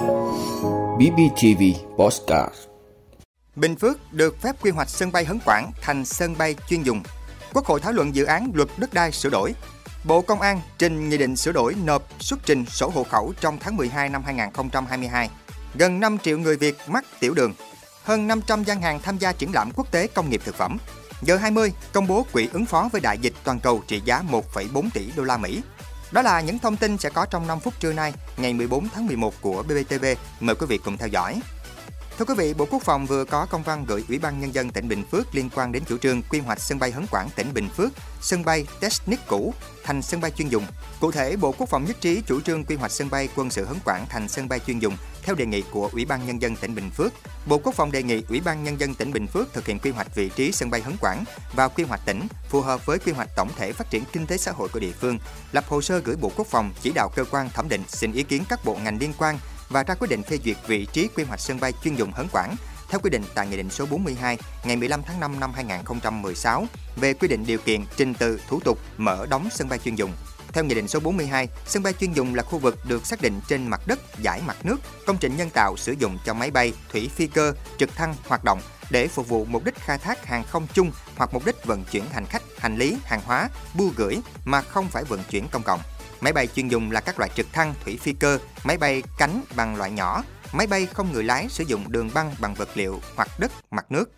BBTV Postcard Bình Phước được phép quy hoạch sân bay Hấn Quảng thành sân bay chuyên dùng. Quốc hội thảo luận dự án luật đất đai sửa đổi. Bộ Công an trình nghị định sửa đổi nộp xuất trình sổ hộ khẩu trong tháng 12 năm 2022. Gần 5 triệu người Việt mắc tiểu đường. Hơn 500 gian hàng tham gia triển lãm quốc tế công nghiệp thực phẩm. G20 công bố quỹ ứng phó với đại dịch toàn cầu trị giá 1,4 tỷ đô la Mỹ. Đó là những thông tin sẽ có trong 5 phút trưa nay, ngày 14 tháng 11 của BBTV. Mời quý vị cùng theo dõi. Thưa quý vị, Bộ Quốc phòng vừa có công văn gửi Ủy ban Nhân dân tỉnh Bình Phước liên quan đến chủ trương quy hoạch sân bay Hấn Quảng tỉnh Bình Phước, sân bay Technic cũ thành sân bay chuyên dùng. Cụ thể, Bộ Quốc phòng nhất trí chủ trương quy hoạch sân bay quân sự Hấn Quảng thành sân bay chuyên dùng theo đề nghị của Ủy ban Nhân dân tỉnh Bình Phước. Bộ Quốc phòng đề nghị Ủy ban Nhân dân tỉnh Bình Phước thực hiện quy hoạch vị trí sân bay Hấn Quảng và quy hoạch tỉnh phù hợp với quy hoạch tổng thể phát triển kinh tế xã hội của địa phương, lập hồ sơ gửi Bộ Quốc phòng chỉ đạo cơ quan thẩm định xin ý kiến các bộ ngành liên quan và ra quyết định phê duyệt vị trí quy hoạch sân bay chuyên dụng Hấn Quảng theo quy định tại Nghị định số 42 ngày 15 tháng 5 năm 2016 về quy định điều kiện, trình tự, thủ tục mở đóng sân bay chuyên dụng. Theo Nghị định số 42, sân bay chuyên dùng là khu vực được xác định trên mặt đất, giải mặt nước, công trình nhân tạo sử dụng cho máy bay, thủy phi cơ, trực thăng hoạt động để phục vụ mục đích khai thác hàng không chung hoặc mục đích vận chuyển hành khách, hành lý, hàng hóa, bưu gửi mà không phải vận chuyển công cộng. Máy bay chuyên dùng là các loại trực thăng, thủy phi cơ, máy bay cánh bằng loại nhỏ, máy bay không người lái sử dụng đường băng bằng vật liệu hoặc đất, mặt nước.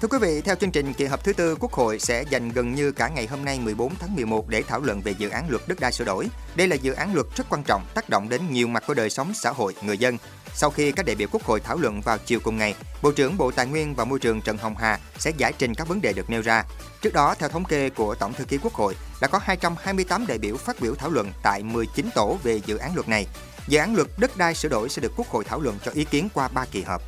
Thưa quý vị, theo chương trình kỳ họp thứ tư, Quốc hội sẽ dành gần như cả ngày hôm nay 14 tháng 11 để thảo luận về dự án luật đất đai sửa đổi. Đây là dự án luật rất quan trọng, tác động đến nhiều mặt của đời sống xã hội, người dân. Sau khi các đại biểu Quốc hội thảo luận vào chiều cùng ngày, Bộ trưởng Bộ Tài nguyên và Môi trường Trần Hồng Hà sẽ giải trình các vấn đề được nêu ra. Trước đó, theo thống kê của Tổng thư ký Quốc hội, đã có 228 đại biểu phát biểu thảo luận tại 19 tổ về dự án luật này. Dự án luật đất đai sửa đổi sẽ được Quốc hội thảo luận cho ý kiến qua 3 kỳ họp.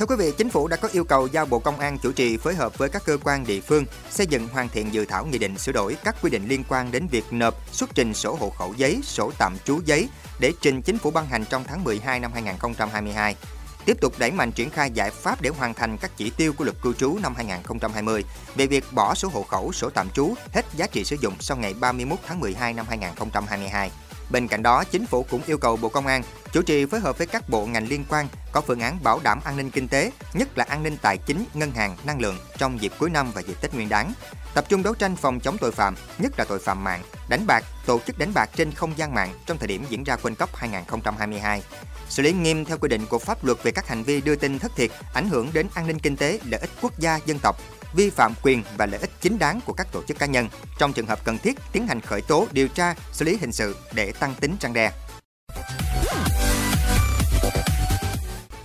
Thưa quý vị, Chính phủ đã có yêu cầu giao Bộ Công an chủ trì phối hợp với các cơ quan địa phương xây dựng hoàn thiện dự thảo nghị định sửa đổi các quy định liên quan đến việc nộp xuất trình sổ hộ khẩu giấy, sổ tạm trú giấy để trình Chính phủ ban hành trong tháng 12 năm 2022 tiếp tục đẩy mạnh triển khai giải pháp để hoàn thành các chỉ tiêu của luật cư trú năm 2020 về việc bỏ sổ hộ khẩu, sổ tạm trú hết giá trị sử dụng sau ngày 31 tháng 12 năm 2022. Bên cạnh đó, chính phủ cũng yêu cầu Bộ Công an chủ trì phối hợp với các bộ ngành liên quan có phương án bảo đảm an ninh kinh tế, nhất là an ninh tài chính, ngân hàng, năng lượng trong dịp cuối năm và dịp Tết Nguyên đán. Tập trung đấu tranh phòng chống tội phạm, nhất là tội phạm mạng, đánh bạc, tổ chức đánh bạc trên không gian mạng trong thời điểm diễn ra World Cup 2022. Xử lý nghiêm theo quy định của pháp luật về các hành vi đưa tin thất thiệt, ảnh hưởng đến an ninh kinh tế, lợi ích quốc gia, dân tộc, vi phạm quyền và lợi ích chính đáng của các tổ chức cá nhân. Trong trường hợp cần thiết, tiến hành khởi tố, điều tra, xử lý hình sự để tăng tính răn đe.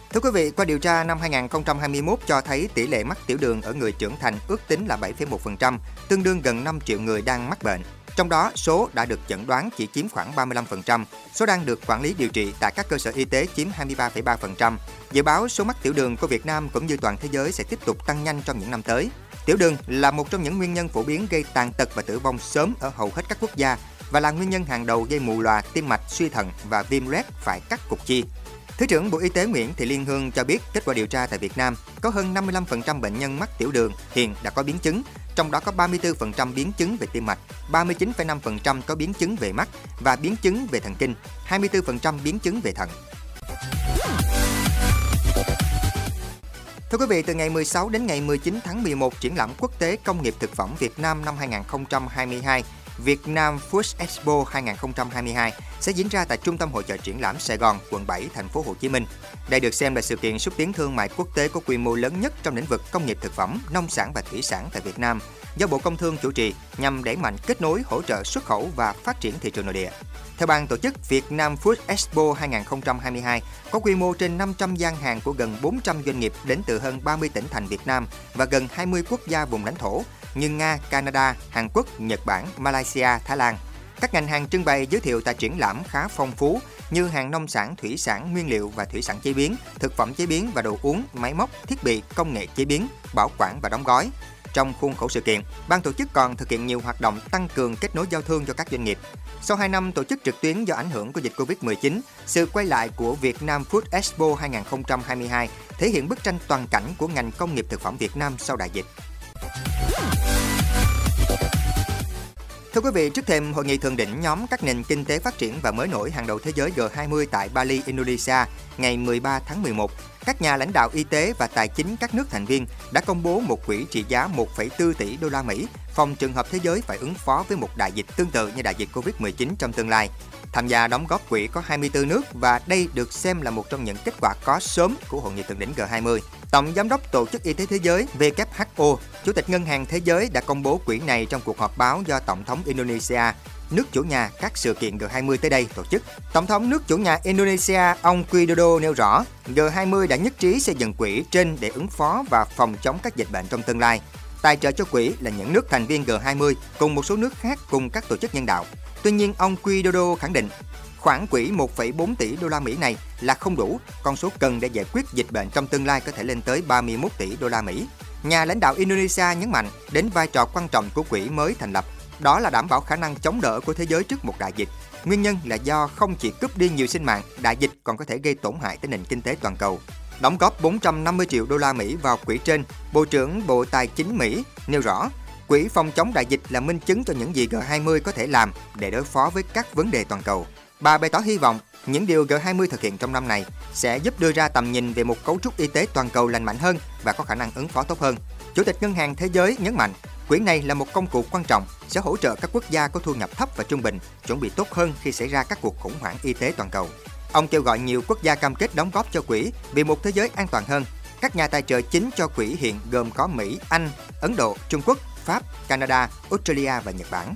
Thưa quý vị, qua điều tra năm 2021 cho thấy tỷ lệ mắc tiểu đường ở người trưởng thành ước tính là 7,1%, tương đương gần 5 triệu người đang mắc bệnh. Trong đó, số đã được chẩn đoán chỉ chiếm khoảng 35%, số đang được quản lý điều trị tại các cơ sở y tế chiếm 23,3%. Dự báo số mắc tiểu đường của Việt Nam cũng như toàn thế giới sẽ tiếp tục tăng nhanh trong những năm tới. Tiểu đường là một trong những nguyên nhân phổ biến gây tàn tật và tử vong sớm ở hầu hết các quốc gia và là nguyên nhân hàng đầu gây mù lòa, tim mạch, suy thận và viêm loét phải cắt cục chi. Thứ trưởng Bộ Y tế Nguyễn Thị Liên Hương cho biết kết quả điều tra tại Việt Nam có hơn 55% bệnh nhân mắc tiểu đường hiện đã có biến chứng, trong đó có 34% biến chứng về tim mạch, 39,5% có biến chứng về mắt và biến chứng về thần kinh, 24% biến chứng về thận. Thưa quý vị, từ ngày 16 đến ngày 19 tháng 11, triển lãm quốc tế công nghiệp thực phẩm Việt Nam năm 2022 Việt Nam Food Expo 2022 sẽ diễn ra tại Trung tâm Hội trợ Triển lãm Sài Gòn, quận 7, thành phố Hồ Chí Minh. Đây được xem là sự kiện xúc tiến thương mại quốc tế có quy mô lớn nhất trong lĩnh vực công nghiệp thực phẩm, nông sản và thủy sản tại Việt Nam, do Bộ Công Thương chủ trì nhằm đẩy mạnh kết nối, hỗ trợ xuất khẩu và phát triển thị trường nội địa. Theo ban tổ chức, Việt Nam Food Expo 2022 có quy mô trên 500 gian hàng của gần 400 doanh nghiệp đến từ hơn 30 tỉnh thành Việt Nam và gần 20 quốc gia vùng lãnh thổ như Nga, Canada, Hàn Quốc, Nhật Bản, Malaysia, Thái Lan. Các ngành hàng trưng bày giới thiệu tại triển lãm khá phong phú như hàng nông sản, thủy sản, nguyên liệu và thủy sản chế biến, thực phẩm chế biến và đồ uống, máy móc, thiết bị, công nghệ chế biến, bảo quản và đóng gói. Trong khuôn khổ sự kiện, ban tổ chức còn thực hiện nhiều hoạt động tăng cường kết nối giao thương cho các doanh nghiệp. Sau 2 năm tổ chức trực tuyến do ảnh hưởng của dịch Covid-19, sự quay lại của Việt Nam Food Expo 2022 thể hiện bức tranh toàn cảnh của ngành công nghiệp thực phẩm Việt Nam sau đại dịch. Thưa quý vị, trước thêm hội nghị thượng đỉnh nhóm các nền kinh tế phát triển và mới nổi hàng đầu thế giới G20 tại Bali, Indonesia ngày 13 tháng 11, các nhà lãnh đạo y tế và tài chính các nước thành viên đã công bố một quỹ trị giá 1,4 tỷ đô la Mỹ phòng trường hợp thế giới phải ứng phó với một đại dịch tương tự như đại dịch Covid-19 trong tương lai. Tham gia đóng góp quỹ có 24 nước và đây được xem là một trong những kết quả có sớm của hội nghị thượng đỉnh G20. Tổng giám đốc Tổ chức Y tế Thế giới WHO, Chủ tịch Ngân hàng Thế giới đã công bố quỹ này trong cuộc họp báo do Tổng thống Indonesia nước chủ nhà các sự kiện G20 tới đây tổ chức. Tổng thống nước chủ nhà Indonesia ông Widodo nêu rõ, G20 đã nhất trí xây dựng quỹ trên để ứng phó và phòng chống các dịch bệnh trong tương lai. Tài trợ cho quỹ là những nước thành viên G20 cùng một số nước khác cùng các tổ chức nhân đạo. Tuy nhiên, ông Widodo khẳng định khoản quỹ 1,4 tỷ đô la Mỹ này là không đủ, con số cần để giải quyết dịch bệnh trong tương lai có thể lên tới 31 tỷ đô la Mỹ. Nhà lãnh đạo Indonesia nhấn mạnh đến vai trò quan trọng của quỹ mới thành lập, đó là đảm bảo khả năng chống đỡ của thế giới trước một đại dịch. Nguyên nhân là do không chỉ cướp đi nhiều sinh mạng, đại dịch còn có thể gây tổn hại tới nền kinh tế toàn cầu. Đóng góp 450 triệu đô la Mỹ vào quỹ trên, Bộ trưởng Bộ Tài chính Mỹ nêu rõ, quỹ phòng chống đại dịch là minh chứng cho những gì G20 có thể làm để đối phó với các vấn đề toàn cầu. Bà bày tỏ hy vọng những điều G20 thực hiện trong năm này sẽ giúp đưa ra tầm nhìn về một cấu trúc y tế toàn cầu lành mạnh hơn và có khả năng ứng phó tốt hơn. Chủ tịch Ngân hàng Thế giới nhấn mạnh, quỹ này là một công cụ quan trọng sẽ hỗ trợ các quốc gia có thu nhập thấp và trung bình chuẩn bị tốt hơn khi xảy ra các cuộc khủng hoảng y tế toàn cầu. Ông kêu gọi nhiều quốc gia cam kết đóng góp cho quỹ vì một thế giới an toàn hơn. Các nhà tài trợ chính cho quỹ hiện gồm có Mỹ, Anh, Ấn Độ, Trung Quốc, Pháp, Canada, Australia và Nhật Bản.